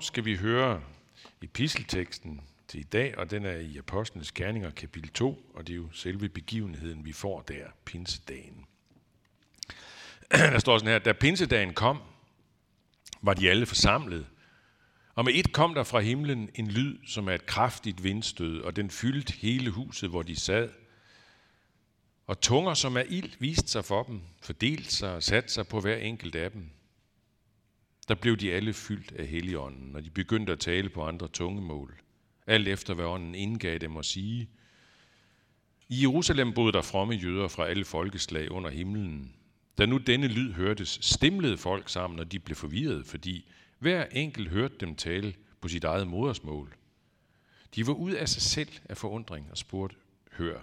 skal vi høre epistelteksten til i dag, og den er i Apostlenes Gerninger kapitel 2, og det er jo selve begivenheden, vi får der, pinsedagen. Der står sådan her, da pinsedagen kom, var de alle forsamlet, og med et kom der fra himlen en lyd, som er et kraftigt vindstød, og den fyldte hele huset, hvor de sad. Og tunger, som er ild, viste sig for dem, fordelt sig og satte sig på hver enkelt af dem. Der blev de alle fyldt af Helligånden, og de begyndte at tale på andre tungemål. Alt efter hvad ånden indgav dem at sige. I Jerusalem boede der fromme jøder fra alle folkeslag under himlen. Da nu denne lyd hørtes, stemlede folk sammen, og de blev forvirret, fordi hver enkelt hørte dem tale på sit eget modersmål. De var ud af sig selv af forundring og spurgte, hør,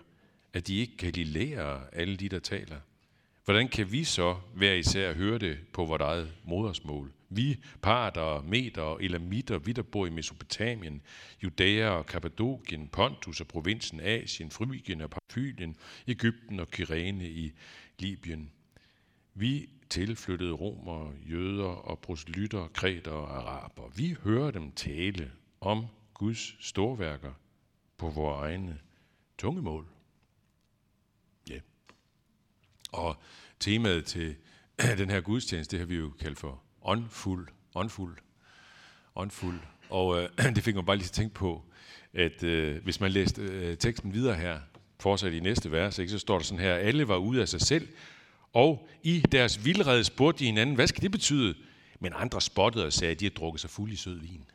at de ikke galilæere, alle de, der taler. Hvordan kan vi så hver især høre det på vores eget modersmål? Vi, parter, meter og elamitter, vi der bor i Mesopotamien, Judæa og Kappadokien, Pontus og provinsen Asien, Frygien og Parfylien, Ægypten og Kyrene i Libyen. Vi tilflyttede romere, jøder og proselytter, kreter og araber. Vi hører dem tale om Guds storværker på vores egne tungemål. Ja. Yeah. Og temaet til den her gudstjeneste, det har vi jo kaldt for åndfuld, åndfuld, åndfuld. Og øh, det fik mig bare lige til at tænke på, at øh, hvis man læste øh, teksten videre her, fortsat i næste vers, ikke, så står der sådan her, alle var ude af sig selv, og i deres vildrede spurgte de hinanden, hvad skal det betyde? Men andre spottede og sagde, at de har drukket sig fuld i sød vin.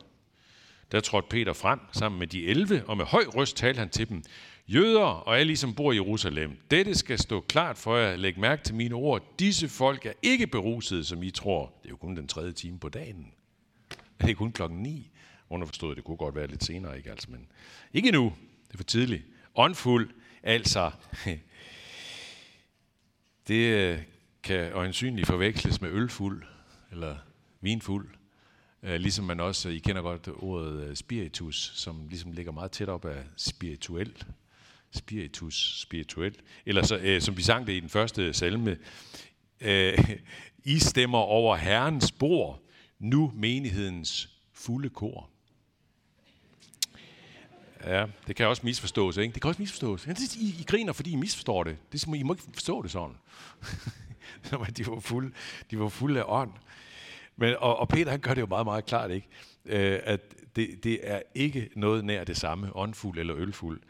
Der trådte Peter frem sammen med de 11, og med høj røst talte han til dem. Jøder og alle I, som bor i Jerusalem, dette skal stå klart for jer. Læg mærke til mine ord. Disse folk er ikke berusede, som I tror. Det er jo kun den tredje time på dagen. Det er kun klokken 9. Underforstået, det kunne godt være lidt senere, ikke altså, men ikke nu. Det er for tidligt. Åndfuld, altså, det øh, kan øjensynligt forveksles med ølfuld, eller vinfuld. Øh, ligesom man også, øh, I kender godt ordet spiritus, som ligesom ligger meget tæt op af spirituel. Spiritus, spirituel. Eller så, øh, som vi sang det i den første salme, øh, I stemmer over Herrens bord, nu menighedens fulde kor. Ja, det kan også misforstås, ikke? Det kan også misforstås. I, I griner, fordi I misforstår det. det I må ikke forstå det sådan. de var fulde, de var fulde af ånd. Men, og, og Peter han gør det jo meget, meget klart, ikke? Øh, at det, det er ikke noget nær det samme, åndfuld eller ølfuld.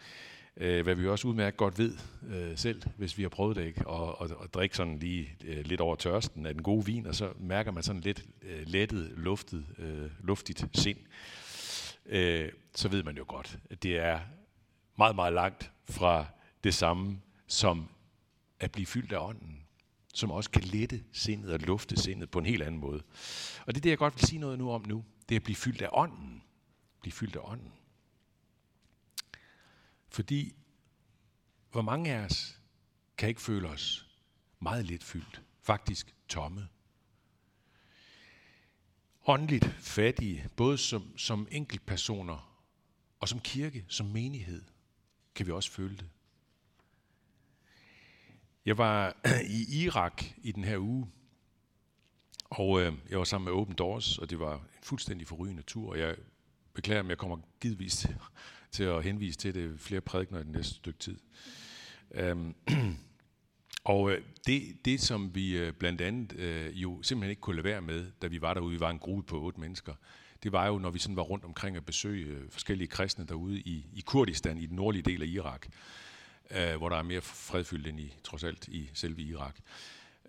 Øh, hvad vi også udmærket godt ved øh, selv, hvis vi har prøvet det, ikke? Og, og, og drikke sådan lige øh, lidt over tørsten af den gode vin, og så mærker man sådan lidt øh, lettet, luftet, øh, luftigt sind. Øh, så ved man jo godt, at det er meget, meget langt fra det samme, som at blive fyldt af ånden som også kan lette sindet og lufte sindet på en helt anden måde. Og det er det, jeg godt vil sige noget nu om nu. Det er at blive fyldt af ånden. Blive fyldt af ånden. Fordi, hvor mange af os kan ikke føle os meget lidt fyldt. Faktisk tomme. Åndeligt fattige, både som, som enkeltpersoner og som kirke, som menighed, kan vi også føle det. Jeg var i Irak i den her uge, og øh, jeg var sammen med Open Doors, og det var en fuldstændig forrygende tur, og jeg beklager, om jeg kommer givetvis til, at henvise til det flere prædikner i den næste stykke tid. Øhm, og øh, det, det, som vi øh, blandt andet øh, jo simpelthen ikke kunne lade være med, da vi var derude, vi var en gruppe på otte mennesker, det var jo, når vi sådan var rundt omkring at besøge øh, forskellige kristne derude i, i Kurdistan, i den nordlige del af Irak, øh, hvor der er mere fredfyldt end i, trods alt, i selve Irak.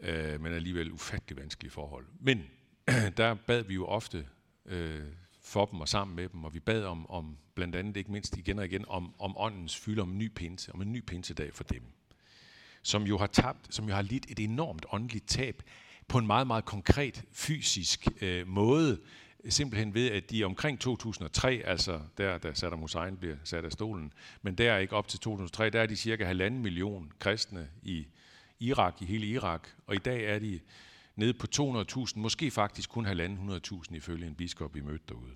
Øh, men alligevel ufattelig vanskelige forhold. Men der bad vi jo ofte øh, for dem og sammen med dem, og vi bad om, om blandt andet, ikke mindst igen og igen, om, om åndens fylde, om en ny pinse, om en ny pinsedag for dem. Som jo har tabt, som jo har lidt et enormt åndeligt tab på en meget, meget konkret fysisk øh, måde, simpelthen ved, at de omkring 2003, altså der, da Saddam Hussein bliver sat af stolen, men der ikke op til 2003, der er de cirka halvanden million kristne i Irak, i hele Irak, og i dag er de nede på 200.000, måske faktisk kun halvanden 100.000 ifølge en biskop, vi mødte derude.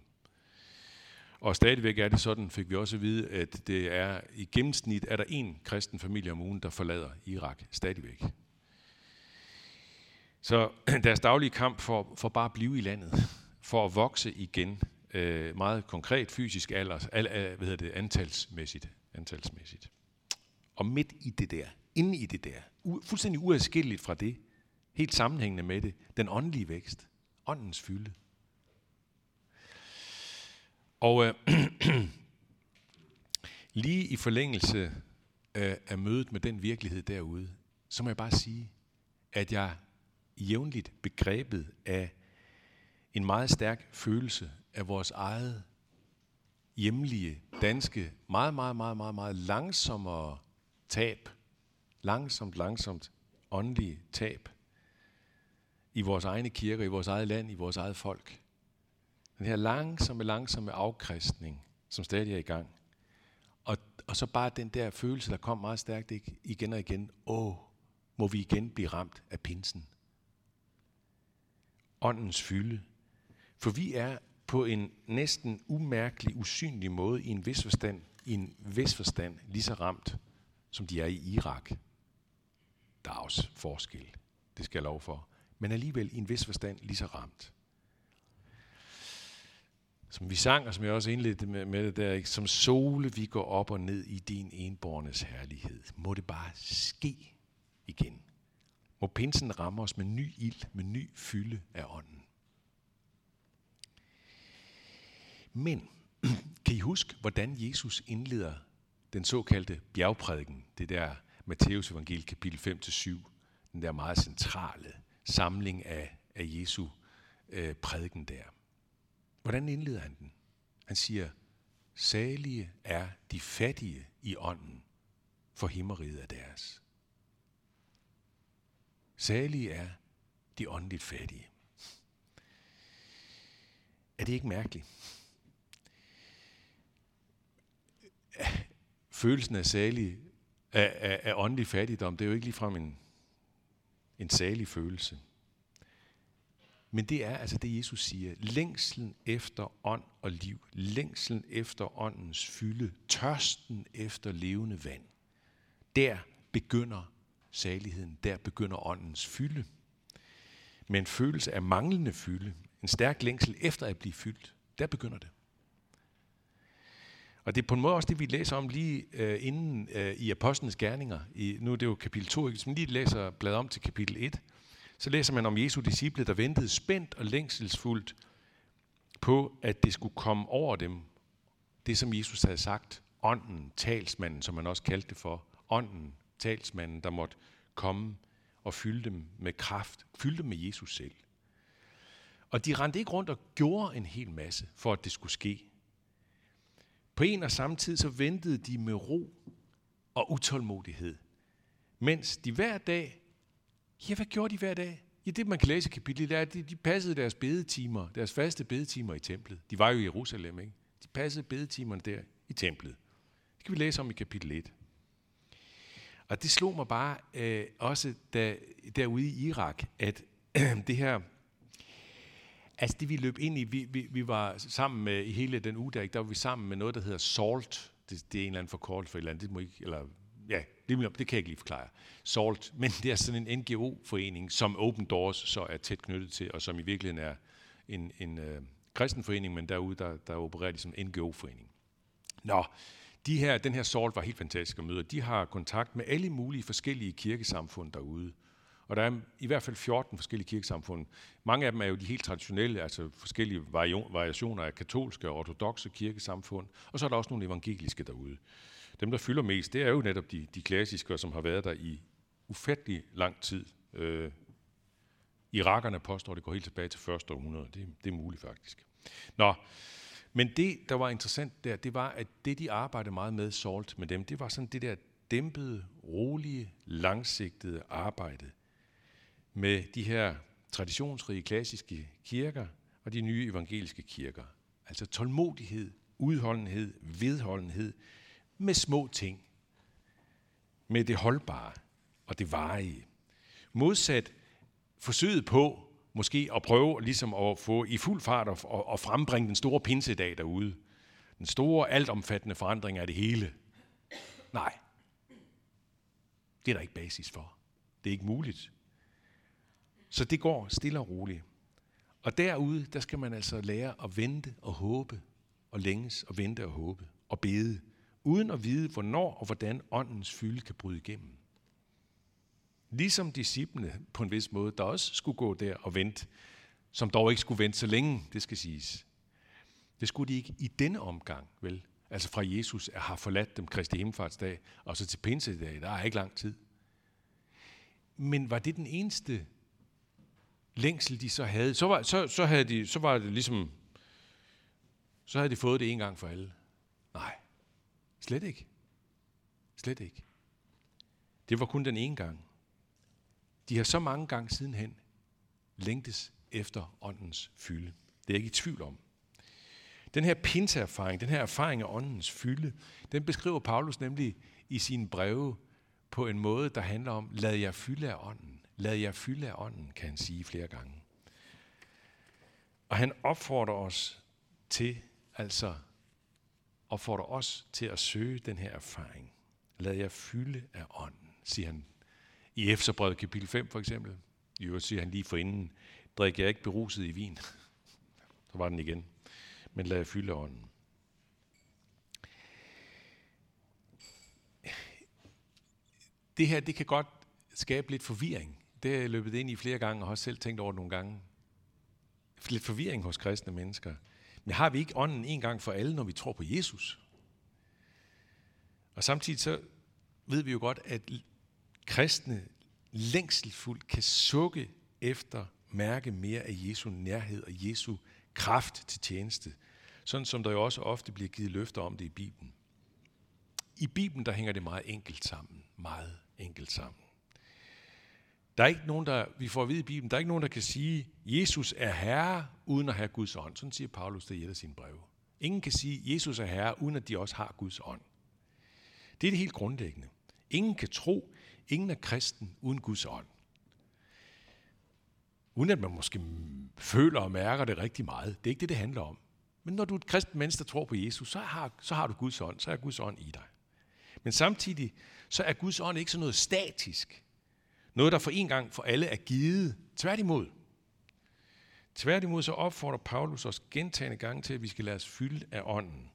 Og stadigvæk er det sådan, fik vi også at vide, at det er i gennemsnit er der en kristen familie om ugen, der forlader Irak stadigvæk. Så deres daglige kamp for, for bare at blive i landet, for at vokse igen, øh, meget konkret fysisk alder, al, al, hvad hedder det, antalsmæssigt, antalsmæssigt. Og midt i det der, inde i det der, u, fuldstændig uadskilleligt fra det, helt sammenhængende med det, den åndelige vækst, åndens fylde. Og øh, lige i forlængelse af, af mødet med den virkelighed derude, så må jeg bare sige, at jeg jævnligt begrebet af en meget stærk følelse af vores eget hjemlige, danske, meget, meget, meget, meget, meget langsommere tab, langsomt, langsomt åndelige tab i vores egne kirker, i vores eget land, i vores eget folk. Den her langsomme, langsomme afkristning, som stadig er i gang. Og, og så bare den der følelse, der kom meget stærkt ikke? igen og igen. Åh, må vi igen blive ramt af pinsen. Åndens fylde. For vi er på en næsten umærkelig, usynlig måde i en vis forstand, i en vis forstand lige så ramt, som de er i Irak. Der er også forskel, det skal jeg lov for. Men alligevel i en vis forstand lige så ramt. Som vi sang, og som jeg også indledte med, med det der, ikke? som sole vi går op og ned i din enbornes herlighed. Må det bare ske igen. Må pinsen ramme os med ny ild, med ny fylde af ånden. Men kan I huske, hvordan Jesus indleder den såkaldte bjergprædiken? Det der Matteus evangel kapitel 5-7, den der meget centrale samling af, af Jesu øh, prædiken der. Hvordan indleder han den? Han siger, salige er de fattige i ånden, for himmeriget er deres. Salige er de åndeligt fattige. Er det ikke mærkeligt? Følelsen af salig, af, af, af åndelig fattigdom, det er jo ikke ligefrem en, en salig følelse. Men det er altså det, Jesus siger. Længslen efter ånd og liv. Længslen efter åndens fylde. Tørsten efter levende vand. Der begynder saligheden. Der begynder åndens fylde. Men følelse af manglende fylde. En stærk længsel efter at blive fyldt. Der begynder det. Og det er på en måde også det, vi læser om lige øh, inden øh, i Apostlenes Gerninger. I, nu er det jo kapitel 2, hvis man lige læser bladet om til kapitel 1, så læser man om Jesu disciple, der ventede spændt og længselsfuldt på, at det skulle komme over dem. Det, som Jesus havde sagt, ånden, talsmanden, som man også kaldte det for, ånden, talsmanden, der måtte komme og fylde dem med kraft, fylde dem med Jesus selv. Og de rendte ikke rundt og gjorde en hel masse, for at det skulle ske. På en og samme tid så ventede de med ro og utålmodighed, mens de hver dag, ja, hvad gjorde de hver dag? Ja, det man kan læse i kapitlet, er, at de, de passede deres bedetimer, deres faste bedetimer i templet. De var jo i Jerusalem, ikke? De passede bedetimerne der i templet. Det kan vi læse om i kapitel 1. Og det slog mig bare øh, også da, derude i Irak, at øh, det her Altså det vi løb ind i, vi, vi, vi var sammen med, i hele den uge der, der var vi sammen med noget, der hedder SALT. Det, det er en eller anden forkortelse for et eller andet, det må ikke, eller ja, det, det kan jeg ikke lige forklare. SALT, men det er sådan en NGO-forening, som Open Doors så er tæt knyttet til, og som i virkeligheden er en, en øh, kristen forening, men derude, der, der opererer de som NGO-forening. Nå, de her, den her SALT var helt fantastisk at møde. De har kontakt med alle mulige forskellige kirkesamfund derude. Og der er i hvert fald 14 forskellige kirkesamfund. Mange af dem er jo de helt traditionelle, altså forskellige variationer af katolske og ortodoxe kirkesamfund. Og så er der også nogle evangeliske derude. Dem, der fylder mest, det er jo netop de, de klassiske, som har været der i ufattelig lang tid. Øh, Irakerne påstår, at det går helt tilbage til første århundrede. Det, det er muligt faktisk. Nå, men det, der var interessant der, det var, at det, de arbejdede meget med, Salt, med dem, det var sådan det der dæmpede, rolige, langsigtede arbejde med de her traditionsrige klassiske kirker og de nye evangeliske kirker. Altså tålmodighed, udholdenhed, vedholdenhed med små ting. Med det holdbare og det varige. Modsat forsøget på måske at prøve ligesom at få i fuld fart og, og frembringe den store pinsedag derude. Den store, altomfattende forandring af det hele. Nej. Det er der ikke basis for. Det er ikke muligt. Så det går stille og roligt. Og derude, der skal man altså lære at vente og håbe, og længes og vente og håbe, og bede, uden at vide, hvornår og hvordan åndens fylde kan bryde igennem. Ligesom disciplene på en vis måde, der også skulle gå der og vente, som dog ikke skulle vente så længe, det skal siges. Det skulle de ikke i denne omgang, vel? Altså fra Jesus har forladt dem Kristi Himmelfartsdag, og så til Pinsedag, der er ikke lang tid. Men var det den eneste længsel, de så havde? Så var, så, så havde de, så var det ligesom, så havde de fået det en gang for alle. Nej, slet ikke. Slet ikke. Det var kun den ene gang. De har så mange gange sidenhen længtes efter åndens fylde. Det er jeg ikke i tvivl om. Den her pinseerfaring, den her erfaring af åndens fylde, den beskriver Paulus nemlig i sine breve på en måde, der handler om, lad jer fylde af ånden. Lad jer fylde af ånden, kan han sige flere gange. Og han opfordrer os til, altså og får dig os til at søge den her erfaring. Lad jer fylde af ånden, siger han i Efterbrevet kapitel 5 for eksempel. I øvrigt siger han lige for inden, drik jeg ikke beruset i vin. Så var den igen. Men lad jer fylde ånden. Det her, det kan godt skabe lidt forvirring. Det er jeg løbet ind i flere gange, og har også selv tænkt over det nogle gange. Lidt forvirring hos kristne mennesker. Men har vi ikke ånden en gang for alle, når vi tror på Jesus? Og samtidig så ved vi jo godt, at kristne længselfuldt kan sukke efter mærke mere af Jesu nærhed og Jesu kraft til tjeneste. Sådan som der jo også ofte bliver givet løfter om det i Bibelen. I Bibelen der hænger det meget enkelt sammen. Meget enkelt sammen. Der er ikke nogen, der, vi får at vide i Bibelen, der er ikke nogen, der kan sige, Jesus er herre, uden at have Guds ånd. Sådan siger Paulus det i et af sine breve. Ingen kan sige, Jesus er herre, uden at de også har Guds ånd. Det er det helt grundlæggende. Ingen kan tro, ingen er kristen uden Guds ånd. Uden at man måske føler og mærker det rigtig meget. Det er ikke det, det handler om. Men når du er et kristen menneske, der tror på Jesus, så har, så har du Guds ånd. Så er Guds ånd i dig. Men samtidig, så er Guds ånd ikke sådan noget statisk. Noget, der for en gang for alle er givet. Tværtimod. Tværtimod så opfordrer Paulus os gentagende gange til, at vi skal lade os fylde af ånden.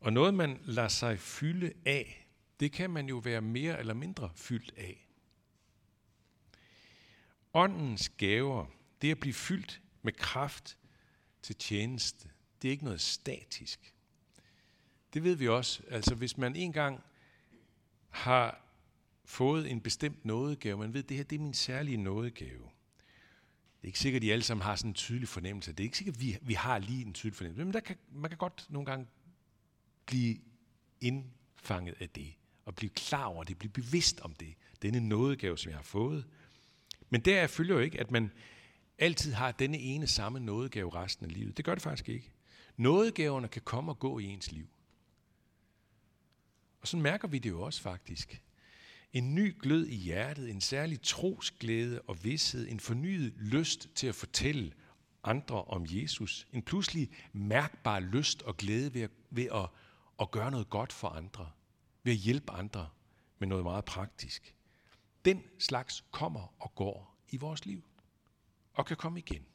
Og noget, man lader sig fylde af, det kan man jo være mere eller mindre fyldt af. Åndens gaver, det at blive fyldt med kraft til tjeneste, det er ikke noget statisk. Det ved vi også. Altså hvis man en gang har fået en bestemt nådegave, man ved, at det her det er min særlige nådegave. Det er ikke sikkert, at de alle sammen har sådan en tydelig fornemmelse. Det er ikke sikkert, at vi, vi har lige en tydelig fornemmelse. Men der kan, man kan godt nogle gange blive indfanget af det, og blive klar over det, blive bevidst om det. Denne nådegave, som jeg har fået. Men der følger jo ikke, at man altid har denne ene samme nådegave resten af livet. Det gør det faktisk ikke. Nådegaverne kan komme og gå i ens liv. Og så mærker vi det jo også faktisk. En ny glød i hjertet, en særlig trosglæde og vidshed, en fornyet lyst til at fortælle andre om Jesus, en pludselig mærkbar lyst og glæde ved at, ved at, at gøre noget godt for andre, ved at hjælpe andre med noget meget praktisk. Den slags kommer og går i vores liv, og kan komme igen.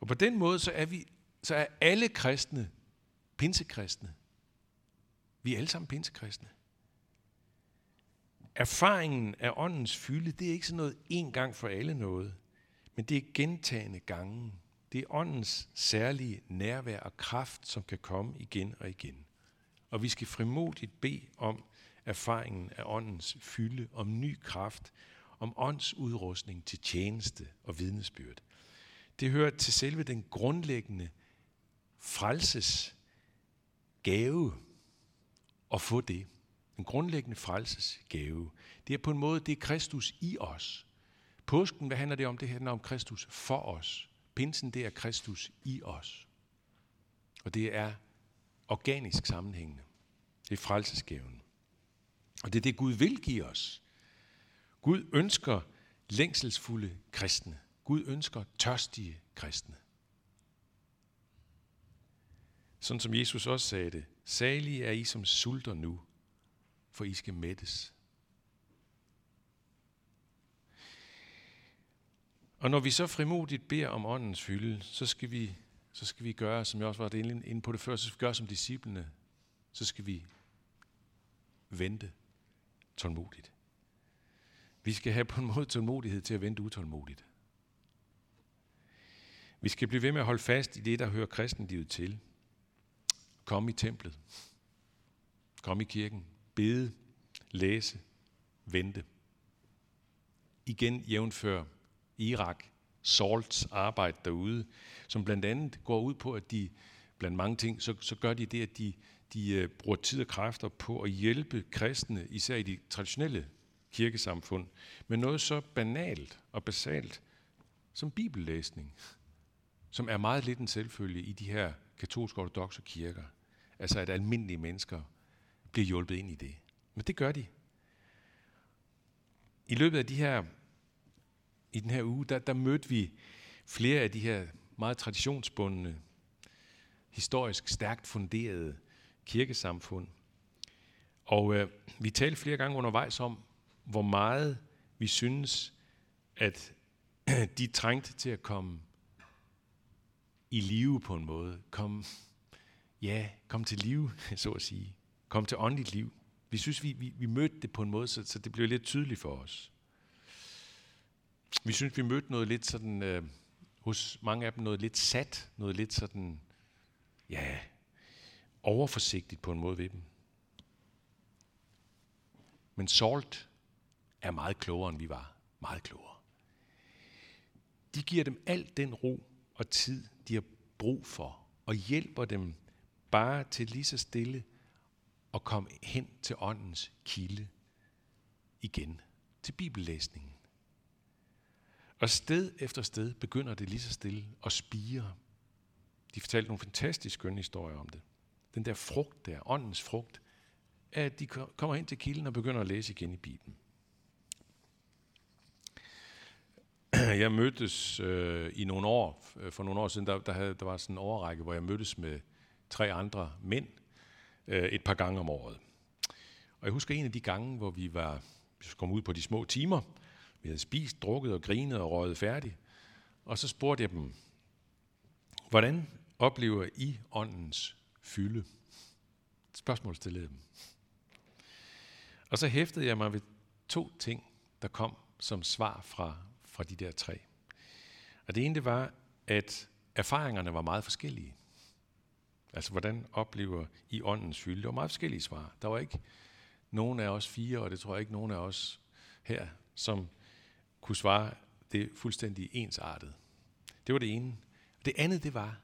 Og på den måde så er, vi, så er alle kristne pinsekristne. Vi er alle sammen pinsekristne. Erfaringen af åndens fylde, det er ikke sådan noget en gang for alle noget, men det er gentagende gange. Det er åndens særlige nærvær og kraft, som kan komme igen og igen. Og vi skal frimodigt bede om erfaringen af åndens fylde, om ny kraft, om ånds udrustning til tjeneste og vidnesbyrd. Det hører til selve den grundlæggende frelses gave at få det. En grundlæggende frelsesgave. Det er på en måde, det er Kristus i os. Påsken, hvad handler det om? Det handler om Kristus for os. Pinsen, det er Kristus i os. Og det er organisk sammenhængende. Det er frelsesgaven. Og det er det, Gud vil give os. Gud ønsker længselsfulde kristne. Gud ønsker tørstige kristne. Sådan som Jesus også sagde det. Salige er I, som sulter nu, for I skal mættes. Og når vi så frimodigt beder om åndens fylde, så skal vi, så skal vi gøre, som jeg også var inde på det før, så skal vi gøre som disciplene. Så skal vi vente tålmodigt. Vi skal have på en måde tålmodighed til at vente utålmodigt. Vi skal blive ved med at holde fast i det, der hører kristenlivet til. Kom i templet. Kom i kirken. Bede. Læse. Vente. Igen jævnfør Irak, Salts arbejde derude, som blandt andet går ud på, at de, blandt mange ting, så, så gør de det, at de, de øh, bruger tid og kræfter på at hjælpe kristne, især i de traditionelle kirkesamfund, med noget så banalt og basalt som bibellæsning, som er meget lidt en selvfølge i de her katolske ortodoxe kirker. Altså at almindelige mennesker bliver hjulpet ind i det. Men det gør de. I løbet af de her, i den her uge, der, der mødte vi flere af de her meget traditionsbundne, historisk stærkt funderede kirkesamfund. Og øh, vi talte flere gange undervejs om, hvor meget vi synes, at de trængte til at komme i live på en måde. Kom, ja, kom til live, så at sige. Kom til åndeligt liv. Vi synes, vi, vi, vi mødte det på en måde, så, så det blev lidt tydeligt for os. Vi synes, vi mødte noget lidt sådan, øh, hos mange af dem noget lidt sat, noget lidt sådan, ja, overforsigtigt på en måde ved dem. Men Salt er meget klogere, end vi var. Meget klogere. De giver dem alt den ro og tid, de har brug for, og hjælper dem bare til lige så stille og kom hen til åndens kilde igen, til bibellæsningen. Og sted efter sted begynder det lige så stille at spire. De fortalte nogle fantastisk skønne historier om det. Den der frugt der, åndens frugt, at de kommer hen til kilden og begynder at læse igen i Bibelen. Jeg mødtes øh, i nogle år, øh, for nogle år siden, der, der, havde, der var sådan en overrække, hvor jeg mødtes med tre andre mænd øh, et par gange om året. Og jeg husker en af de gange, hvor vi var vi kom ud på de små timer. Vi havde spist, drukket og grinet og røget færdig. Og så spurgte jeg dem, hvordan oplever I åndens fylde? Spørgsmål stillede dem. Og så hæftede jeg mig ved to ting, der kom som svar fra, fra de der tre. Og det ene det var, at erfaringerne var meget forskellige. Altså, hvordan oplever I åndens fylde? Det var meget forskellige svar. Der var ikke nogen af os fire, og det tror jeg ikke nogen af os her, som kunne svare det fuldstændig ensartet. Det var det ene. Det andet, det var,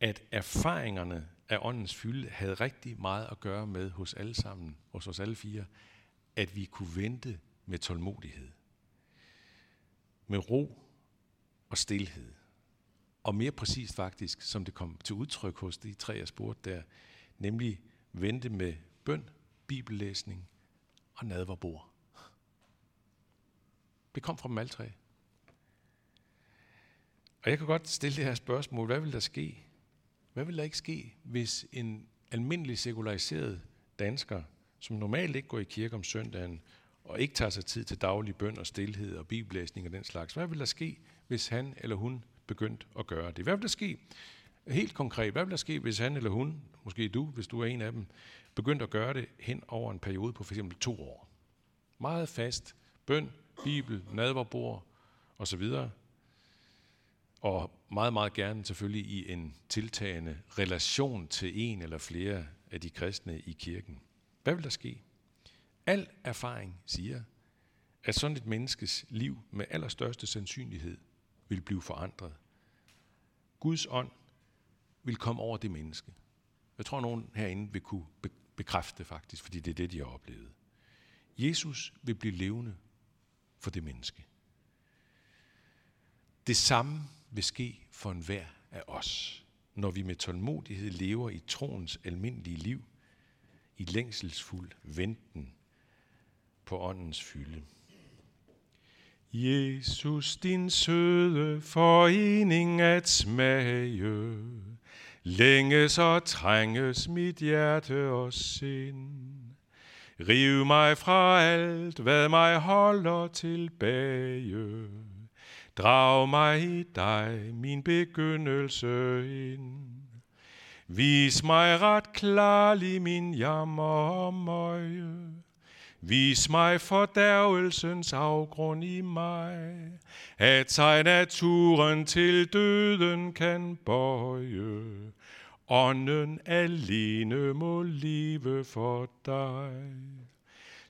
at erfaringerne af åndens fylde havde rigtig meget at gøre med hos alle sammen, hos os alle fire, at vi kunne vente med tålmodighed. Med ro og stilhed. Og mere præcist faktisk, som det kom til udtryk hos de tre, jeg spurgte der, nemlig vente med bøn, bibellæsning og nadverbord. Det kom fra dem alle tre. Og jeg kan godt stille det her spørgsmål. Hvad vil der ske? Hvad vil der ikke ske, hvis en almindelig sekulariseret dansker, som normalt ikke går i kirke om søndagen, og ikke tager sig tid til daglig bøn og stillhed og bibellæsning og den slags, hvad vil der ske, hvis han eller hun begyndt at gøre det? Hvad vil der ske? Helt konkret, hvad vil der ske, hvis han eller hun, måske du, hvis du er en af dem, begyndt at gøre det hen over en periode på f.eks. to år? Meget fast, bøn, bibel, nadverbord osv. Og meget, meget gerne selvfølgelig i en tiltagende relation til en eller flere af de kristne i kirken. Hvad vil der ske? Al erfaring siger, at sådan et menneskes liv med allerstørste sandsynlighed vil blive forandret. Guds ånd vil komme over det menneske. Jeg tror, nogen herinde vil kunne bekræfte faktisk, fordi det er det, de har oplevet. Jesus vil blive levende for det menneske. Det samme vil ske for enhver af os, når vi med tålmodighed lever i troens almindelige liv, i længselsfuld venten på åndens fylde. Jesus, din søde forening at smage, længes og trænges mit hjerte og sind. Riv mig fra alt, hvad mig holder tilbage. Drag mig i dig, min begyndelse ind. Vis mig ret klarlig min jammer og møje. Vis mig fordærvelsens afgrund i mig, at sig naturen til døden kan bøje. Ånden alene må leve for dig.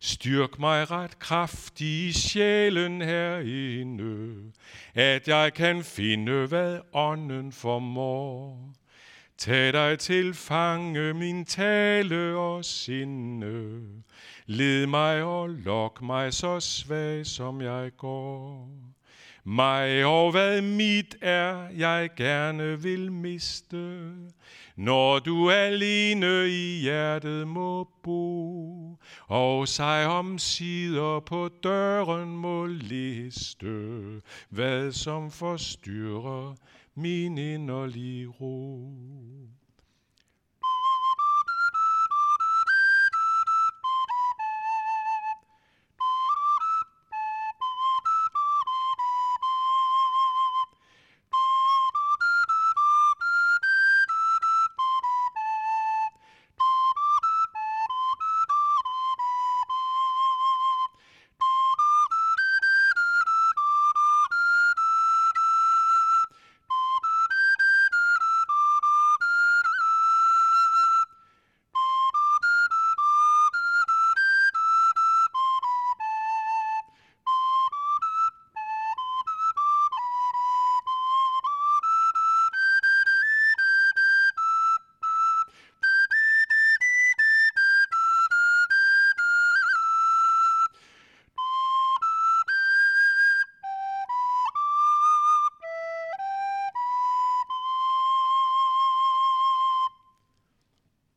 Styrk mig ret kraftig i sjælen herinde, at jeg kan finde, hvad ånden formår. Tag dig til fange min tale og sinde. Led mig og lok mig så svag som jeg går. Mig og hvad mit er, jeg gerne vil miste. Når du alene i hjertet må bo, og sig om sider på døren må liste, hvad som forstyrrer min inderlige ro.